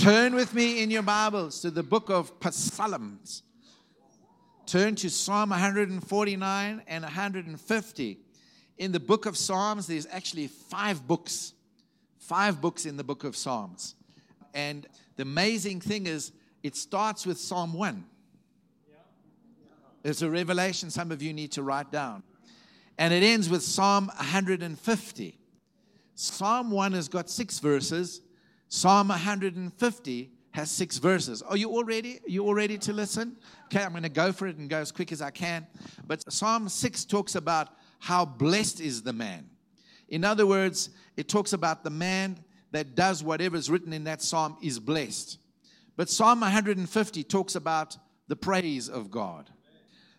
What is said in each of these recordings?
Turn with me in your Bibles to the book of Psalms. Turn to Psalm 149 and 150. In the book of Psalms, there's actually five books, five books in the book of Psalms. And the amazing thing is, it starts with Psalm 1. It's a revelation some of you need to write down. And it ends with Psalm 150. Psalm 1 has got six verses. Psalm 150 has six verses. Are you all ready? Are you all ready to listen? Okay, I'm going to go for it and go as quick as I can. But Psalm 6 talks about how blessed is the man. In other words, it talks about the man that does whatever is written in that psalm is blessed. But Psalm 150 talks about the praise of God.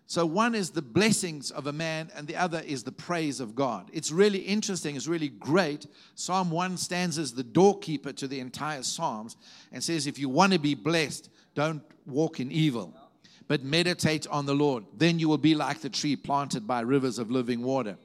So one is the blessings of a man, and the other is the praise of God. It's really interesting, it's really great. Psalm 1 stands as the doorkeeper to the entire Psalms and says, If you want to be blessed, don't walk in evil, but meditate on the Lord. Then you will be like the tree planted by rivers of living water.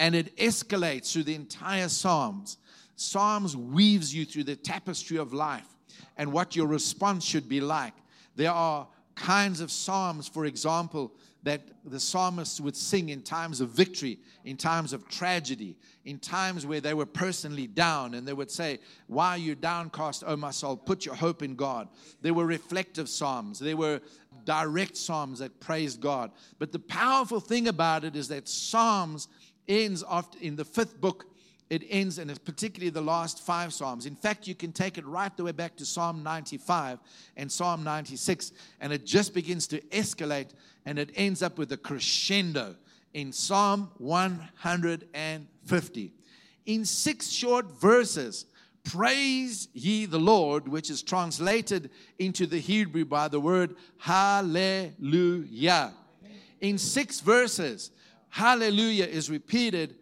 And it escalates through the entire Psalms. Psalms weaves you through the tapestry of life and what your response should be like. There are kinds of Psalms, for example, that the psalmists would sing in times of victory, in times of tragedy, in times where they were personally down, and they would say, Why are you downcast, O my soul? Put your hope in God. There were reflective psalms, there were direct psalms that praised God. But the powerful thing about it is that Psalms ends after in the fifth book it ends, and particularly the last five Psalms. In fact, you can take it right the way back to Psalm 95 and Psalm 96, and it just begins to escalate, and it ends up with a crescendo in Psalm 150. In six short verses, Praise ye the Lord, which is translated into the Hebrew by the word Hallelujah. In six verses, Hallelujah is repeated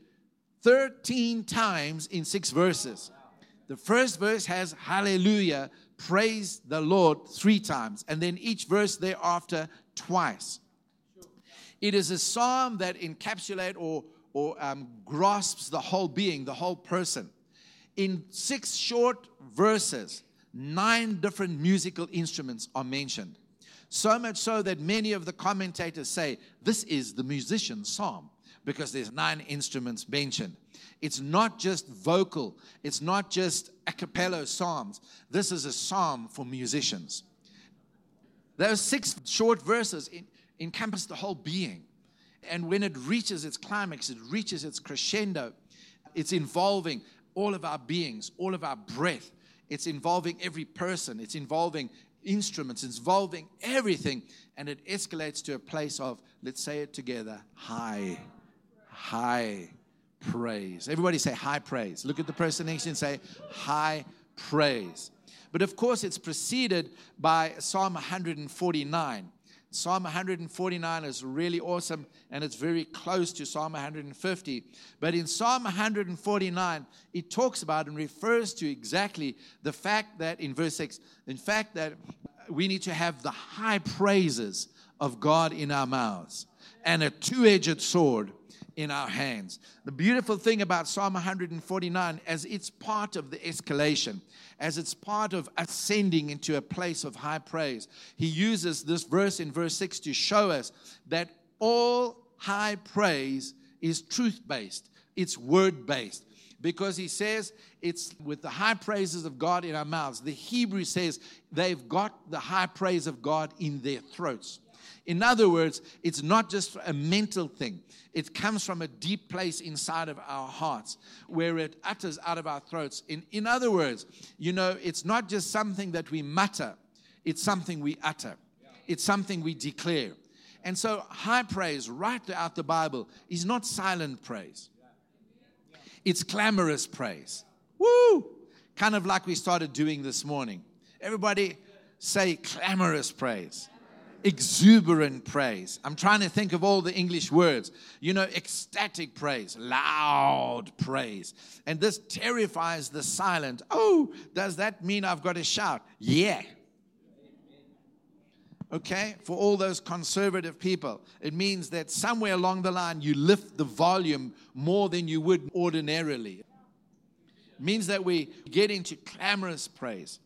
13 times in six verses. The first verse has hallelujah, praise the Lord three times, and then each verse thereafter twice. It is a psalm that encapsulates or, or um, grasps the whole being, the whole person. In six short verses, nine different musical instruments are mentioned. So much so that many of the commentators say this is the musician's psalm because there's nine instruments mentioned. It's not just vocal, it's not just a cappella psalms. This is a psalm for musicians. Those six short verses encompass the whole being. And when it reaches its climax, it reaches its crescendo, it's involving all of our beings, all of our breath. It's involving every person, it's involving instruments, involving everything. And it escalates to a place of, let's say it together, high high praise. Everybody say high praise. Look at the person next to you and say high praise. But of course, it's preceded by Psalm 149. Psalm 149 is really awesome and it's very close to Psalm 150. But in Psalm 149, it talks about and refers to exactly the fact that in verse 6, in fact, that we need to have the high praises of God in our mouths and a two edged sword in our hands. The beautiful thing about Psalm 149, as it's part of the escalation, as it's part of ascending into a place of high praise, he uses this verse in verse 6 to show us that all high praise is truth based, it's word based. Because he says it's with the high praises of God in our mouths. The Hebrew says they've got the high praise of God in their throats. In other words, it's not just a mental thing, it comes from a deep place inside of our hearts where it utters out of our throats. In, in other words, you know, it's not just something that we mutter, it's something we utter, it's something we declare. And so, high praise right throughout the Bible is not silent praise, it's clamorous praise. Woo! Kind of like we started doing this morning. Everybody say clamorous praise exuberant praise. I'm trying to think of all the English words. You know, ecstatic praise, loud praise. And this terrifies the silent. Oh, does that mean I've got to shout? Yeah. Okay, for all those conservative people, it means that somewhere along the line you lift the volume more than you would ordinarily. It means that we get into clamorous praise.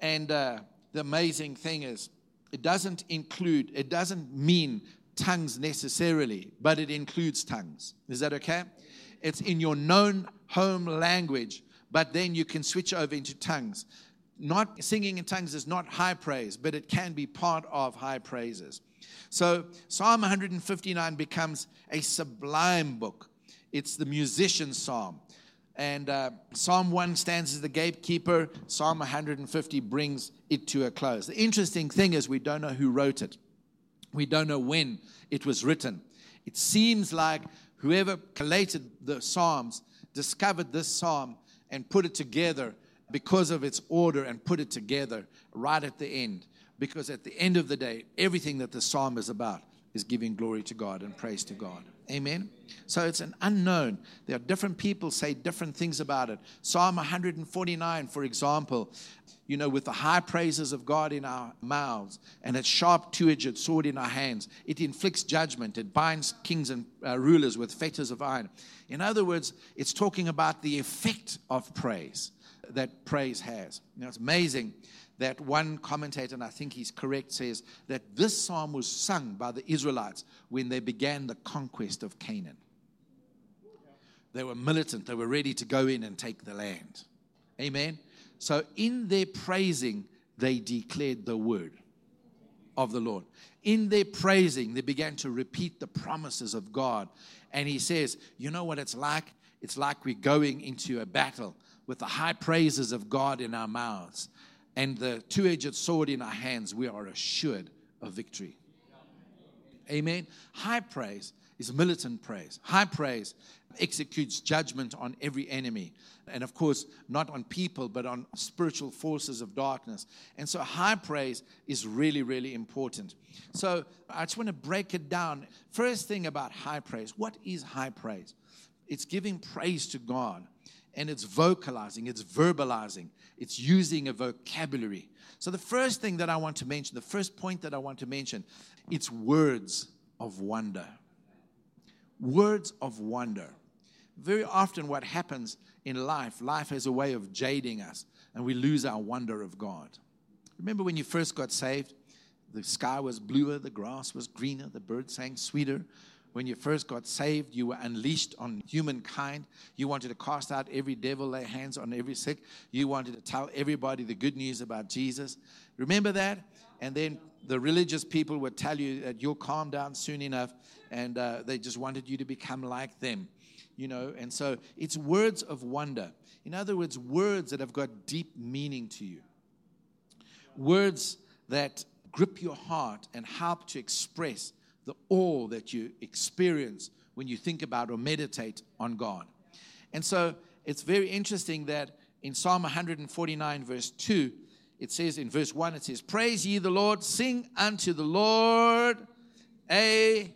And uh, the amazing thing is, it doesn't include, it doesn't mean tongues necessarily, but it includes tongues. Is that okay? It's in your known home language, but then you can switch over into tongues. Not singing in tongues is not high praise, but it can be part of high praises. So Psalm 159 becomes a sublime book. It's the musician's psalm. And uh, Psalm 1 stands as the gatekeeper. Psalm 150 brings it to a close. The interesting thing is, we don't know who wrote it, we don't know when it was written. It seems like whoever collated the Psalms discovered this psalm and put it together because of its order and put it together right at the end. Because at the end of the day, everything that the psalm is about is giving glory to God and praise to God. Amen. So it's an unknown. There are different people say different things about it. Psalm 149, for example, you know, with the high praises of God in our mouths and its sharp two edged sword in our hands, it inflicts judgment. It binds kings and uh, rulers with fetters of iron. In other words, it's talking about the effect of praise that praise has. You know, it's amazing that one commentator, and I think he's correct, says that this psalm was sung by the Israelites when they began the conquest of Canaan. They were militant, they were ready to go in and take the land. Amen. So, in their praising, they declared the word of the Lord. In their praising, they began to repeat the promises of God. And he says, You know what it's like? It's like we're going into a battle with the high praises of God in our mouths and the two edged sword in our hands, we are assured of victory. Amen. High praise is militant praise. High praise executes judgment on every enemy. And of course, not on people, but on spiritual forces of darkness. And so, high praise is really, really important. So, I just want to break it down. First thing about high praise what is high praise? It's giving praise to God and it's vocalizing, it's verbalizing, it's using a vocabulary. So, the first thing that I want to mention, the first point that I want to mention, it's words of wonder. Words of wonder. Very often, what happens in life, life has a way of jading us, and we lose our wonder of God. Remember when you first got saved? The sky was bluer, the grass was greener, the birds sang sweeter, when you first got saved, you were unleashed on humankind. You wanted to cast out every devil, lay hands on every sick. You wanted to tell everybody the good news about Jesus. Remember that? And then the religious people would tell you that you'll calm down soon enough, and uh, they just wanted you to become like them. You know, and so it's words of wonder. In other words, words that have got deep meaning to you. Words that grip your heart and help to express the awe that you experience when you think about or meditate on God. And so it's very interesting that in Psalm 149, verse 2, it says in verse 1, it says, Praise ye the Lord, sing unto the Lord a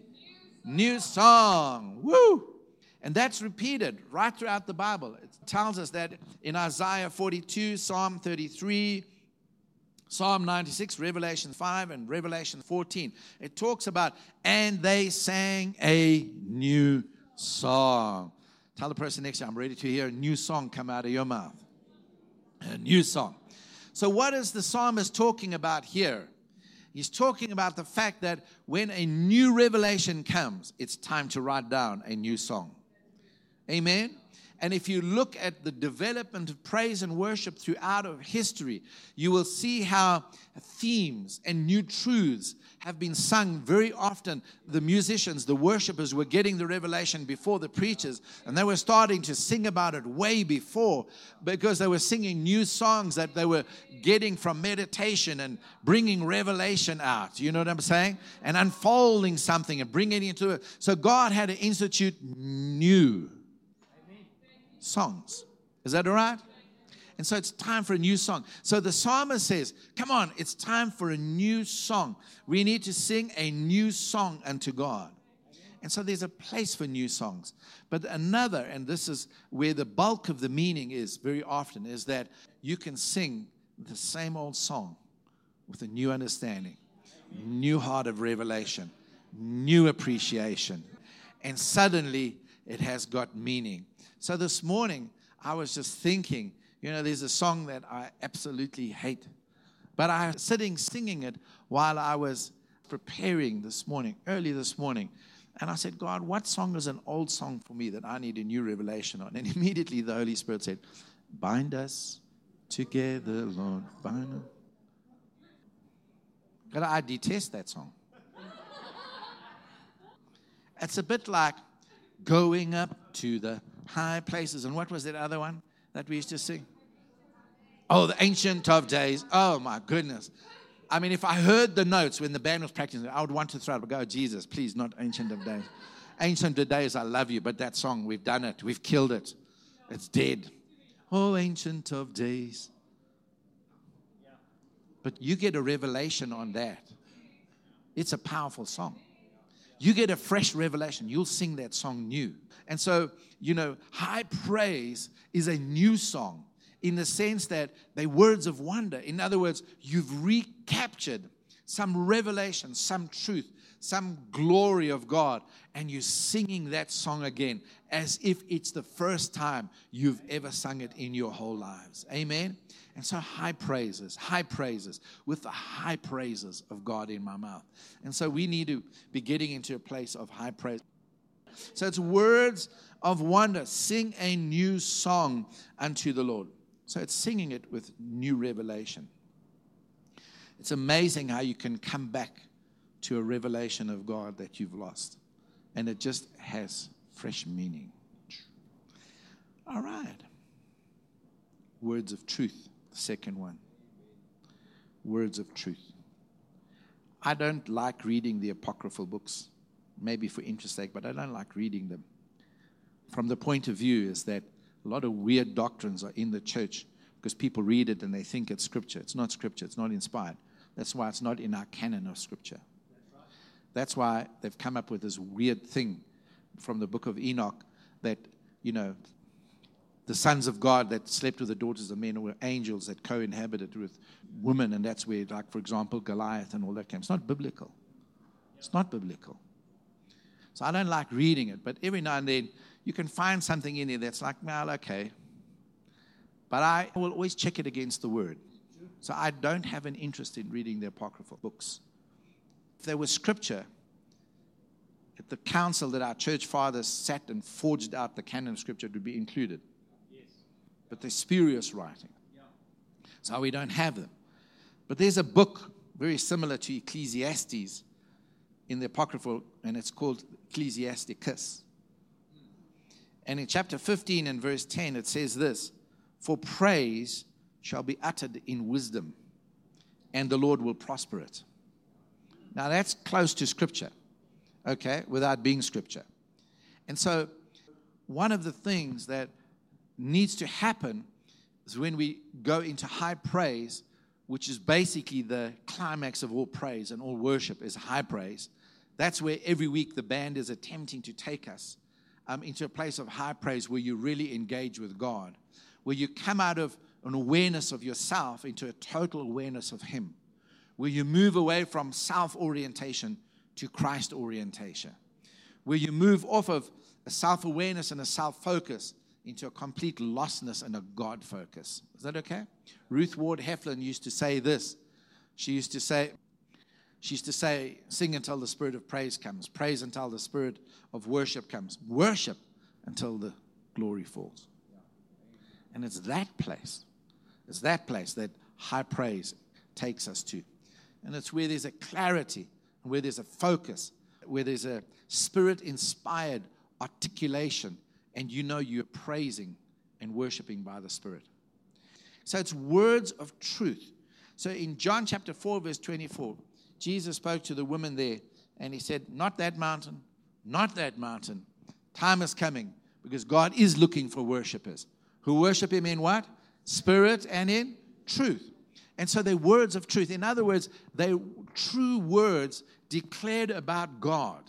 new song. Woo! And that's repeated right throughout the Bible. It tells us that in Isaiah 42, Psalm 33, Psalm 96, Revelation 5, and Revelation 14. It talks about, and they sang a new song. Tell the person next to you, I'm ready to hear a new song come out of your mouth. A new song. So, what is the psalmist talking about here? He's talking about the fact that when a new revelation comes, it's time to write down a new song. Amen. And if you look at the development of praise and worship throughout of history, you will see how themes and new truths have been sung very often. The musicians, the worshipers were getting the revelation before the preachers, and they were starting to sing about it way before because they were singing new songs that they were getting from meditation and bringing revelation out. You know what I'm saying? And unfolding something and bringing it into it. So God had to institute new songs. Is that all right? And so it's time for a new song. So the psalmist says, Come on, it's time for a new song. We need to sing a new song unto God. And so there's a place for new songs. But another, and this is where the bulk of the meaning is very often, is that you can sing the same old song with a new understanding, new heart of revelation, new appreciation. And suddenly it has got meaning. So this morning, I was just thinking, you know, there's a song that I absolutely hate. But I was sitting singing it while I was preparing this morning, early this morning. And I said, God, what song is an old song for me that I need a new revelation on? And immediately the Holy Spirit said, Bind us together, Lord. Bind us. God, I detest that song. It's a bit like going up to the high places. And what was that other one that we used to sing? Oh, the Ancient of Days. Oh, my goodness. I mean, if I heard the notes when the band was practicing, I would want to throw it. Go, Jesus, please, not Ancient of Days. Ancient of Days, I love you, but that song, we've done it. We've killed it. It's dead. Oh, Ancient of Days. But you get a revelation on that. It's a powerful song. You get a fresh revelation. You'll sing that song new. And so, you know, high praise is a new song in the sense that they're words of wonder. In other words, you've recaptured some revelation, some truth, some glory of God, and you're singing that song again as if it's the first time you've ever sung it in your whole lives. Amen. And so, high praises, high praises, with the high praises of God in my mouth. And so, we need to be getting into a place of high praise. So, it's words of wonder. Sing a new song unto the Lord. So it's singing it with new revelation. It's amazing how you can come back to a revelation of God that you've lost, and it just has fresh meaning. All right. Words of truth, second one. Words of truth. I don't like reading the apocryphal books, maybe for interest sake, but I don't like reading them. From the point of view is that a lot of weird doctrines are in the church because people read it and they think it's scripture. It's not scripture, it's not inspired. That's why it's not in our canon of scripture. That's why they've come up with this weird thing from the book of Enoch that, you know, the sons of God that slept with the daughters of men were angels that co inhabited with women, and that's where, like, for example, Goliath and all that came. It's not biblical. It's not biblical. So I don't like reading it, but every now and then you can find something in there that's like, well, okay. But I will always check it against the word. So I don't have an interest in reading the apocryphal books. If there was scripture, at the council that our church fathers sat and forged out the canon of scripture, would be included. But they're spurious writing. So we don't have them. But there's a book very similar to Ecclesiastes in the apocryphal, and it's called Ecclesiasticus. And in chapter 15 and verse 10, it says this For praise shall be uttered in wisdom, and the Lord will prosper it. Now that's close to scripture, okay, without being scripture. And so, one of the things that needs to happen is when we go into high praise, which is basically the climax of all praise and all worship is high praise. That's where every week the band is attempting to take us um, into a place of high praise where you really engage with God, where you come out of an awareness of yourself into a total awareness of Him, where you move away from self orientation to Christ orientation, where you move off of a self awareness and a self focus into a complete lostness and a God focus. Is that okay? Ruth Ward Heflin used to say this. She used to say, she used to say, Sing until the spirit of praise comes, praise until the spirit of worship comes, worship until the glory falls. And it's that place, it's that place that high praise takes us to. And it's where there's a clarity, where there's a focus, where there's a spirit inspired articulation, and you know you're praising and worshiping by the Spirit. So it's words of truth. So in John chapter 4, verse 24, Jesus spoke to the woman there and he said, Not that mountain, not that mountain. Time is coming because God is looking for worshipers who worship him in what? Spirit and in truth. And so they're words of truth. In other words, they're true words declared about God.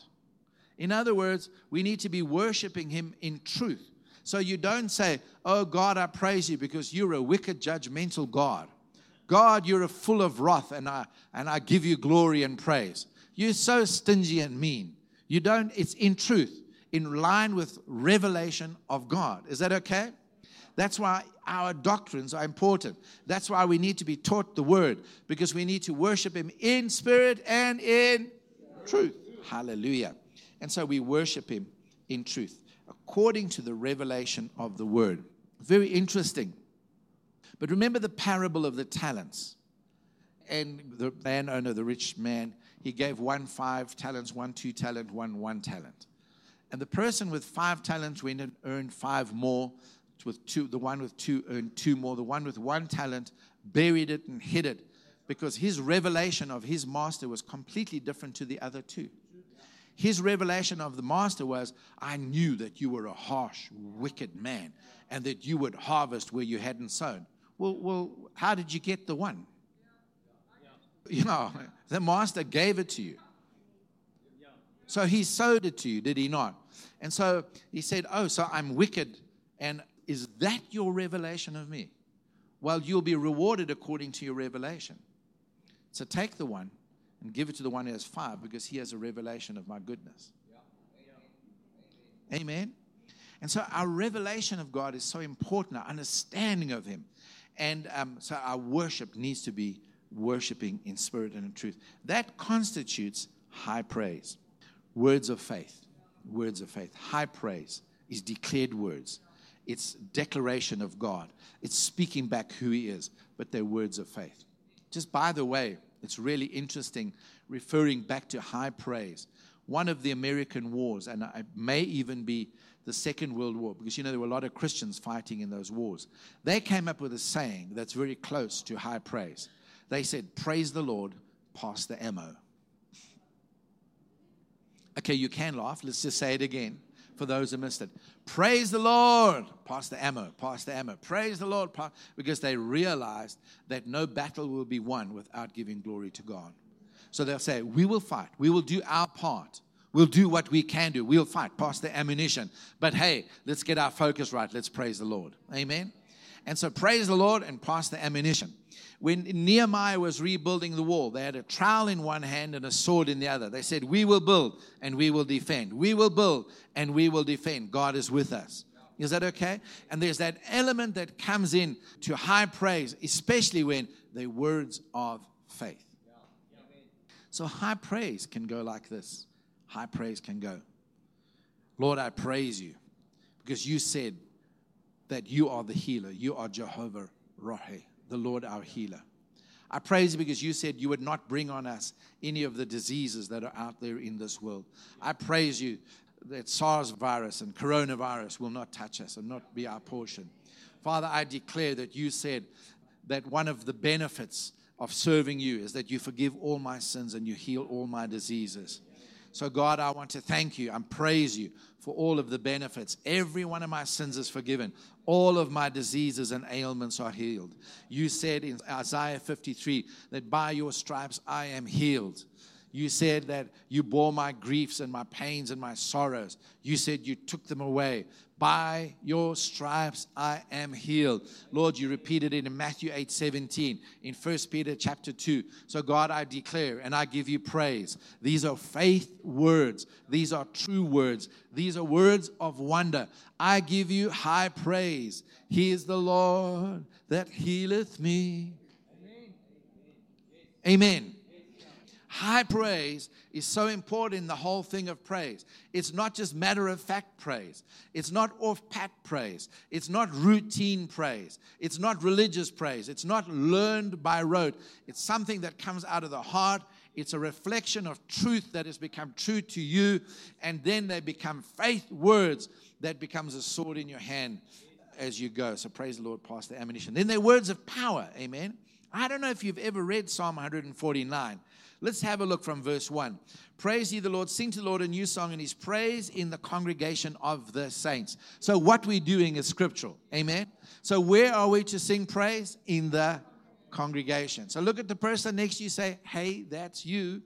In other words, we need to be worshiping him in truth. So you don't say, Oh God, I praise you because you're a wicked, judgmental God. God, you're full of wrath, and I, and I give you glory and praise. You're so stingy and mean. You don't, it's in truth, in line with revelation of God. Is that okay? That's why our doctrines are important. That's why we need to be taught the word because we need to worship Him in spirit and in truth. Hallelujah. And so we worship Him in truth according to the revelation of the word. Very interesting. But remember the parable of the talents. And the landowner, oh the rich man, he gave one five talents, one two talent, one one talent. And the person with five talents went and earned five more. With two, the one with two earned two more. The one with one talent buried it and hid it because his revelation of his master was completely different to the other two. His revelation of the master was, I knew that you were a harsh, wicked man and that you would harvest where you hadn't sown. Well, well, how did you get the one? You know, the master gave it to you. So he sowed it to you, did he not? And so he said, Oh, so I'm wicked. And is that your revelation of me? Well, you'll be rewarded according to your revelation. So take the one and give it to the one who has five because he has a revelation of my goodness. Amen. And so our revelation of God is so important, our understanding of Him. And um, so our worship needs to be worshiping in spirit and in truth. That constitutes high praise. Words of faith. Words of faith. High praise is declared words. It's declaration of God. It's speaking back who He is, but they're words of faith. Just by the way, it's really interesting referring back to high praise. One of the American wars, and it may even be the Second World War, because you know there were a lot of Christians fighting in those wars. They came up with a saying that's very close to high praise. They said, Praise the Lord, pass the ammo. Okay, you can laugh. Let's just say it again for those who missed it. Praise the Lord, Pastor ammo, pass the ammo. Praise the Lord, because they realized that no battle will be won without giving glory to God. So they'll say, We will fight, we will do our part. We'll do what we can do. We'll fight, pass the ammunition. But hey, let's get our focus right. Let's praise the Lord. Amen. And so praise the Lord and pass the ammunition. When Nehemiah was rebuilding the wall, they had a trowel in one hand and a sword in the other. They said, We will build and we will defend. We will build and we will defend. God is with us. Is that okay? And there's that element that comes in to high praise, especially when the words of faith. So high praise can go like this. High praise can go. Lord, I praise you because you said that you are the healer. You are Jehovah Rohi the Lord our healer. I praise you because you said you would not bring on us any of the diseases that are out there in this world. I praise you that SARS virus and coronavirus will not touch us and not be our portion. Father, I declare that you said that one of the benefits of serving you is that you forgive all my sins and you heal all my diseases. So, God, I want to thank you and praise you for all of the benefits. Every one of my sins is forgiven. All of my diseases and ailments are healed. You said in Isaiah 53 that by your stripes I am healed. You said that you bore my griefs and my pains and my sorrows. You said you took them away. By your stripes I am healed. Lord, you repeated it in Matthew 8 17, in 1 Peter chapter 2. So, God, I declare and I give you praise. These are faith words, these are true words, these are words of wonder. I give you high praise. He is the Lord that healeth me. Amen. Amen. High praise is so important in the whole thing of praise. It's not just matter of fact praise. It's not off pat praise. It's not routine praise. It's not religious praise. It's not learned by rote. It's something that comes out of the heart. It's a reflection of truth that has become true to you. And then they become faith words that becomes a sword in your hand as you go. So praise the Lord, past the ammunition. Then they're words of power. Amen. I don't know if you've ever read Psalm 149. Let's have a look from verse 1. Praise ye the Lord, sing to the Lord a new song, and his praise in the congregation of the saints. So, what we're doing is scriptural. Amen. So, where are we to sing praise? In the congregation. So, look at the person next to you, say, Hey, that's you.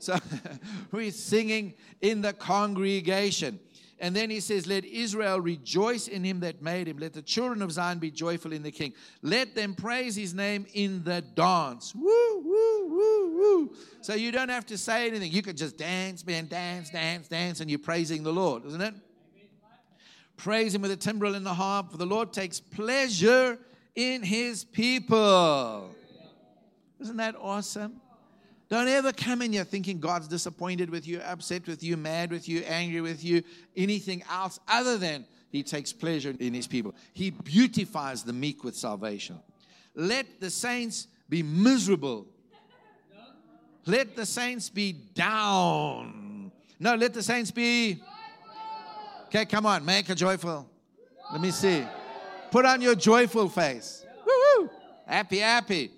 So, we're singing in the congregation. And then he says, Let Israel rejoice in him that made him. Let the children of Zion be joyful in the king. Let them praise his name in the dance. Woo, woo, woo, woo. So you don't have to say anything. You could just dance, man, dance, dance, dance, and you're praising the Lord, isn't it? Praise him with a timbrel and the harp, for the Lord takes pleasure in his people. Isn't that awesome? Don't ever come in here thinking God's disappointed with you, upset with you, mad with you, angry with you, anything else other than he takes pleasure in his people. He beautifies the meek with salvation. Let the saints be miserable. Let the saints be down. No, let the saints be. Okay, come on, make a joyful. Let me see. Put on your joyful face. Woo-hoo. Happy, happy.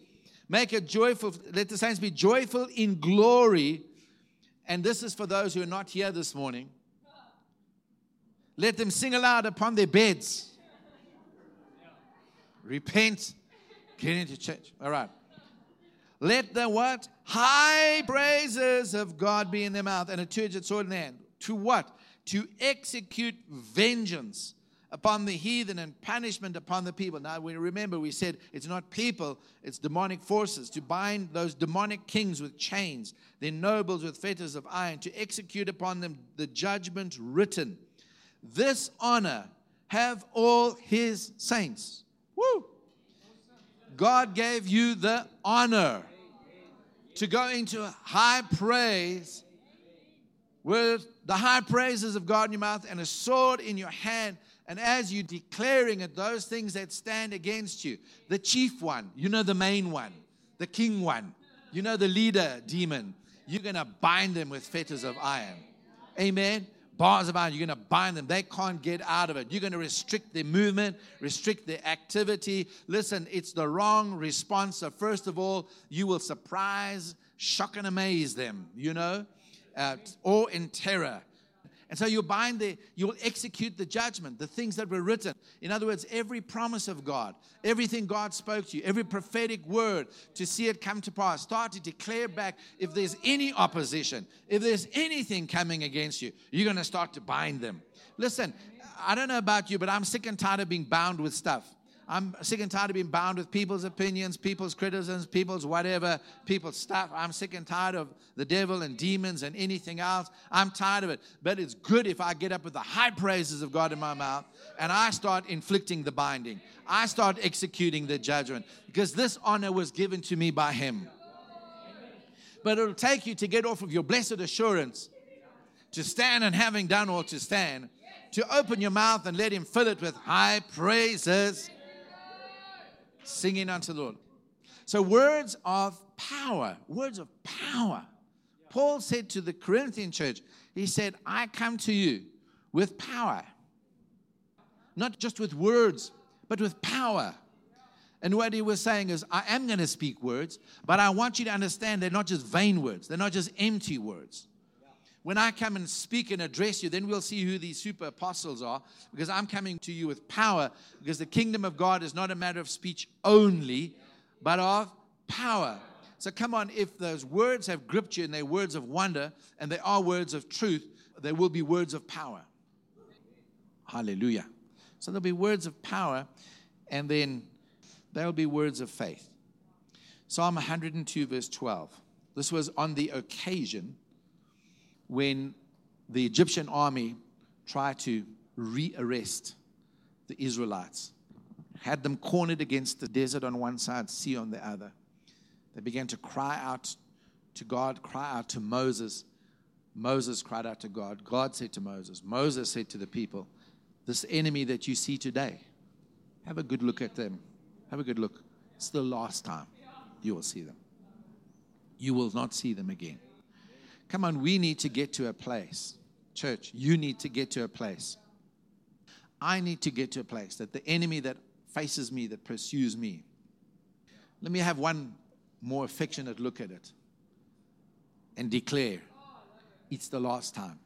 Make it joyful. Let the saints be joyful in glory. And this is for those who are not here this morning. Let them sing aloud upon their beds. Repent. Get into church. All right. Let the what? High praises of God be in their mouth and a two-edged sword in their hand. To what? To execute vengeance upon the heathen and punishment upon the people. Now, we remember we said it's not people, it's demonic forces to bind those demonic kings with chains, their nobles with fetters of iron, to execute upon them the judgment written. This honor have all his saints. Woo! God gave you the honor to go into high praise with the high praises of God in your mouth and a sword in your hand and as you're declaring it, those things that stand against you, the chief one, you know, the main one, the king one, you know, the leader demon, you're going to bind them with fetters of iron. Amen. Bars of iron, you're going to bind them. They can't get out of it. You're going to restrict their movement, restrict their activity. Listen, it's the wrong response. So, first of all, you will surprise, shock, and amaze them, you know, uh, or in terror. And so you'll bind the, you'll execute the judgment, the things that were written. In other words, every promise of God, everything God spoke to you, every prophetic word to see it come to pass. Start to declare back if there's any opposition, if there's anything coming against you, you're going to start to bind them. Listen, I don't know about you, but I'm sick and tired of being bound with stuff. I'm sick and tired of being bound with people's opinions, people's criticisms, people's whatever, people's stuff. I'm sick and tired of the devil and demons and anything else. I'm tired of it. But it's good if I get up with the high praises of God in my mouth and I start inflicting the binding. I start executing the judgment because this honor was given to me by Him. But it'll take you to get off of your blessed assurance, to stand and having done all to stand, to open your mouth and let Him fill it with high praises singing unto the Lord. So, words of power, words of power. Paul said to the Corinthian church, he said, I come to you with power. Not just with words, but with power. And what he was saying is, I am going to speak words, but I want you to understand they're not just vain words, they're not just empty words. When I come and speak and address you, then we'll see who these super apostles are because I'm coming to you with power because the kingdom of God is not a matter of speech only, but of power. So come on, if those words have gripped you and they're words of wonder and they are words of truth, they will be words of power. Hallelujah. So there'll be words of power and then there'll be words of faith. Psalm 102, verse 12. This was on the occasion when the Egyptian army tried to rearrest the Israelites, had them cornered against the desert on one side, sea on the other. They began to cry out to God, cry out to Moses. Moses cried out to God. God said to Moses, Moses said to the people, This enemy that you see today, have a good look at them. Have a good look. It's the last time you will see them. You will not see them again. Come on, we need to get to a place. Church, you need to get to a place. I need to get to a place that the enemy that faces me, that pursues me, let me have one more affectionate look at it and declare it's the last time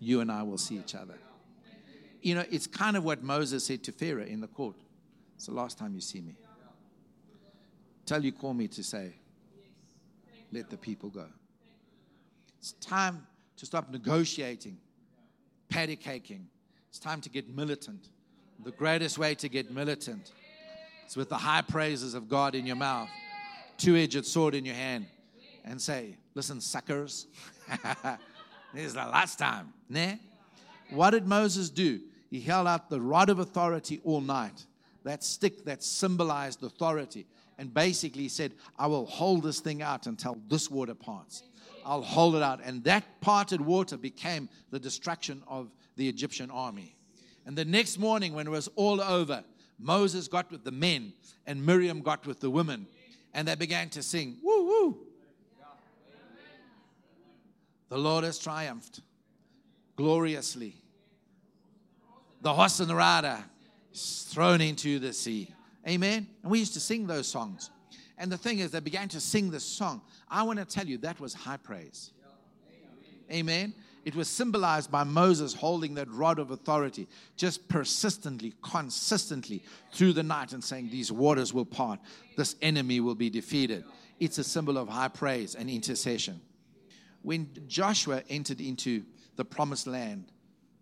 you and I will see each other. You know, it's kind of what Moses said to Pharaoh in the court. It's the last time you see me. Tell you call me to say, let the people go. It's time to stop negotiating, patty caking. It's time to get militant. The greatest way to get militant is with the high praises of God in your mouth, two edged sword in your hand, and say, Listen, suckers, this is the last time. Nah? What did Moses do? he held out the rod of authority all night. That stick that symbolized authority. And basically said, I will hold this thing out until this water parts. I'll hold it out. And that parted water became the destruction of the Egyptian army. And the next morning, when it was all over, Moses got with the men and Miriam got with the women. And they began to sing, Woo, woo. The Lord has triumphed gloriously. The horse and the rider is thrown into the sea. Amen. And we used to sing those songs. And the thing is, they began to sing this song. I want to tell you that was high praise. Amen. It was symbolized by Moses holding that rod of authority, just persistently, consistently through the night and saying, These waters will part, this enemy will be defeated. It's a symbol of high praise and intercession. When Joshua entered into the promised land,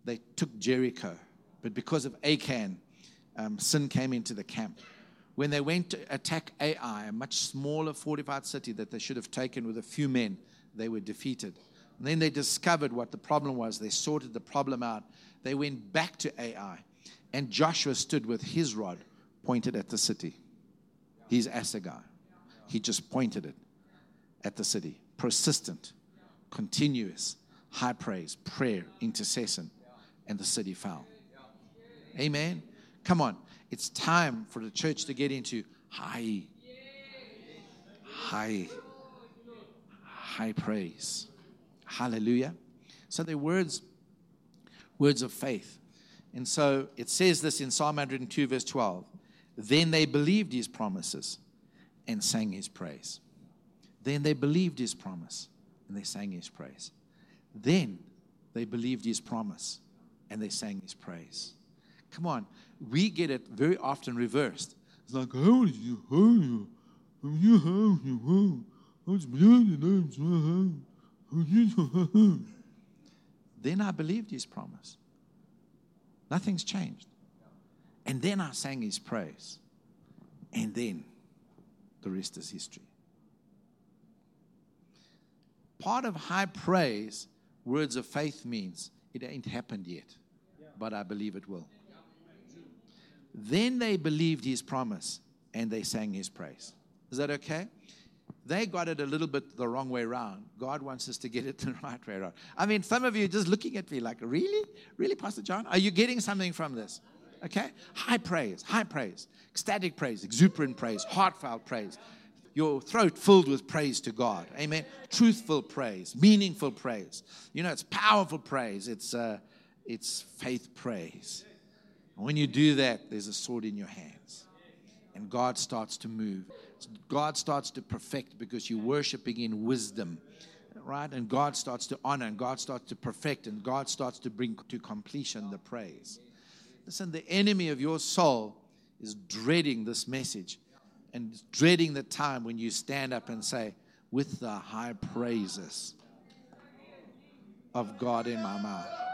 they took Jericho. But because of Achan, um, sin came into the camp. When they went to attack Ai, a much smaller fortified city that they should have taken with a few men, they were defeated. And then they discovered what the problem was. They sorted the problem out. They went back to Ai, and Joshua stood with his rod pointed at the city. He's Assegai. He just pointed it at the city. Persistent, continuous, high praise, prayer, intercession, and the city fell. Amen. Come on. It's time for the church to get into high, high, high praise. Hallelujah. So they're words, words of faith. And so it says this in Psalm 102, verse 12. Then they believed his promises and sang his praise. Then they believed his promise and they sang his praise. Then they believed his promise and they sang his praise. Come on, we get it very often reversed. It's like, how did you you? Then I believed his promise. Nothing's changed. And then I sang his praise. And then the rest is history. Part of high praise, words of faith means it ain't happened yet, but I believe it will. Then they believed his promise and they sang his praise. Is that okay? They got it a little bit the wrong way around. God wants us to get it the right way around. I mean, some of you just looking at me like, really? Really, Pastor John? Are you getting something from this? Okay? High praise, high praise, ecstatic praise, exuberant praise, heartfelt praise. Your throat filled with praise to God. Amen. Truthful praise, meaningful praise. You know, it's powerful praise. It's uh, it's faith praise. When you do that, there's a sword in your hands. And God starts to move. God starts to perfect because you're worshiping in wisdom, right? And God starts to honor, and God starts to perfect, and God starts to bring to completion the praise. Listen, the enemy of your soul is dreading this message and dreading the time when you stand up and say, with the high praises of God in my mouth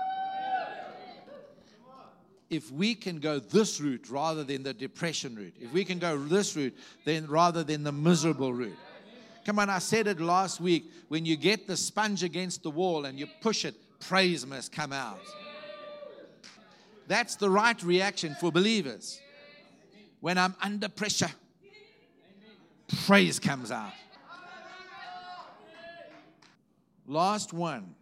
if we can go this route rather than the depression route, if we can go this route then rather than the miserable route. Come on, I said it last week. When you get the sponge against the wall and you push it, praise must come out. That's the right reaction for believers. When I'm under pressure, praise comes out. Last one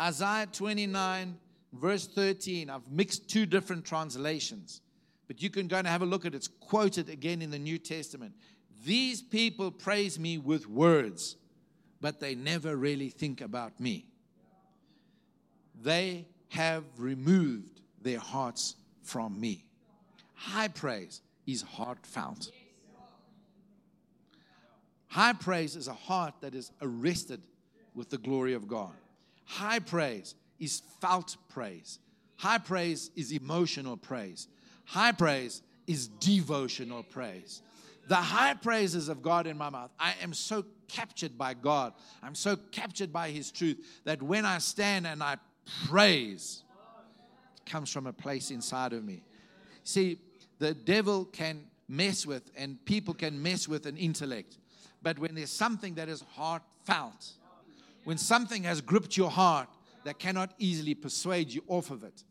Isaiah 29 verse 13. I've mixed two different translations, but you can go and have a look at it. It's quoted again in the New Testament. These people praise me with words, but they never really think about me. They have removed their hearts from me. High praise is heartfelt. High praise is a heart that is arrested with the glory of God. High praise is felt praise. High praise is emotional praise. High praise is devotional praise. The high praises of God in my mouth. I am so captured by God. I'm so captured by His truth that when I stand and I praise, it comes from a place inside of me. See, the devil can mess with and people can mess with an intellect. But when there's something that is heartfelt, when something has gripped your heart, that cannot easily persuade you off of it.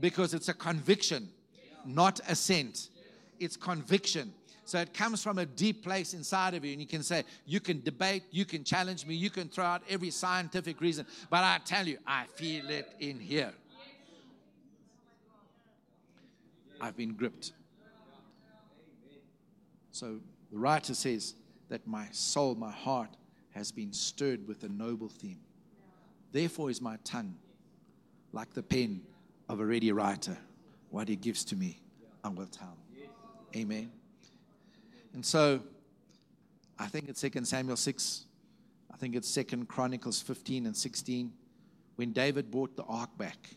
because it's a conviction, not assent. It's conviction. So it comes from a deep place inside of you, and you can say, You can debate, you can challenge me, you can throw out every scientific reason, but I tell you, I feel it in here. I've been gripped. So the writer says that my soul, my heart has been stirred with a noble theme. Therefore is my tongue like the pen of a ready writer. What he gives to me, I will tell. Amen. And so I think it's 2 Samuel 6. I think it's 2 Chronicles 15 and 16. When David brought the ark back,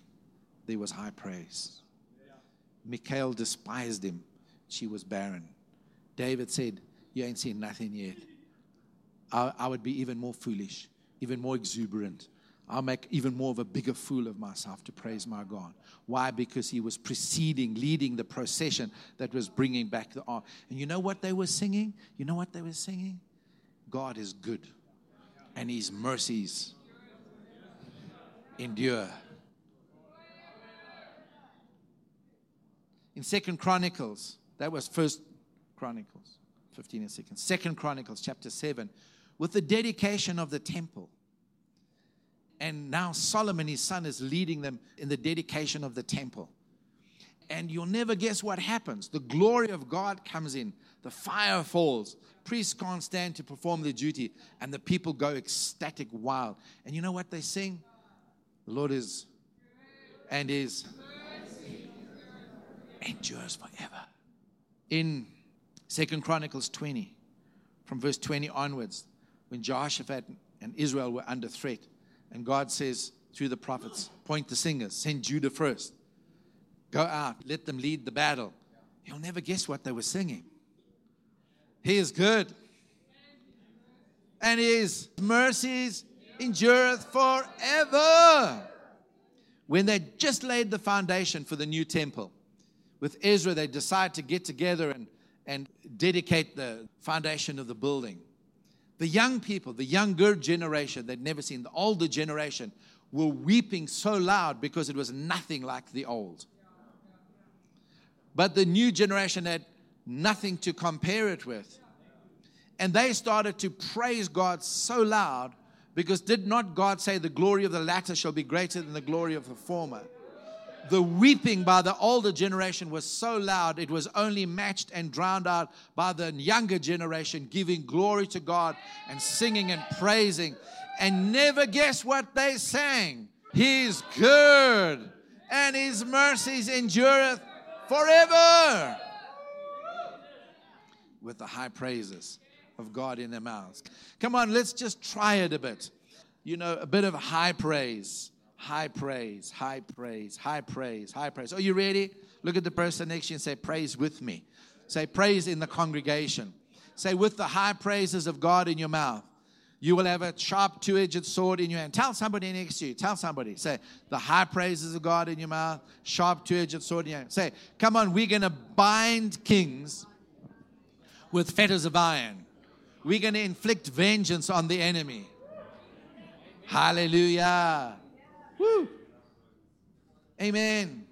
there was high praise. Michal despised him. She was barren. David said, You ain't seen nothing yet. I, I would be even more foolish, even more exuberant. I'll make even more of a bigger fool of myself to praise my God. Why? Because he was preceding, leading the procession that was bringing back the ark. And you know what they were singing? You know what they were singing? God is good, and his mercies endure. In Second Chronicles, that was First Chronicles, 15 and 2nd. Second Chronicles, chapter 7, with the dedication of the temple and now Solomon, his son, is leading them in the dedication of the temple. And you'll never guess what happens. The glory of God comes in, the fire falls, priests can't stand to perform their duty, and the people go ecstatic, wild. And you know what they sing? The Lord is and is endures forever. In Second Chronicles 20, from verse 20 onwards, when Jehoshaphat and Israel were under threat, and God says through the prophets, point the singers, send Judah first. Go out, let them lead the battle. You'll never guess what they were singing. He is good. And his mercies endureth forever. When they just laid the foundation for the new temple, with Ezra, they decide to get together and, and dedicate the foundation of the building. The young people, the younger generation, they'd never seen, the older generation, were weeping so loud because it was nothing like the old. But the new generation had nothing to compare it with. And they started to praise God so loud because did not God say, The glory of the latter shall be greater than the glory of the former? The weeping by the older generation was so loud, it was only matched and drowned out by the younger generation giving glory to God and singing and praising. And never guess what they sang? He's good, and his mercies endureth forever. With the high praises of God in their mouths. Come on, let's just try it a bit. You know, a bit of high praise High praise, high praise, high praise, high praise. Are you ready? Look at the person next to you and say, Praise with me. Say, Praise in the congregation. Say, With the high praises of God in your mouth, you will have a sharp two edged sword in your hand. Tell somebody next to you. Tell somebody. Say, The high praises of God in your mouth, sharp two edged sword in your hand. Say, Come on, we're going to bind kings with fetters of iron. We're going to inflict vengeance on the enemy. Hallelujah. Woo. Amen.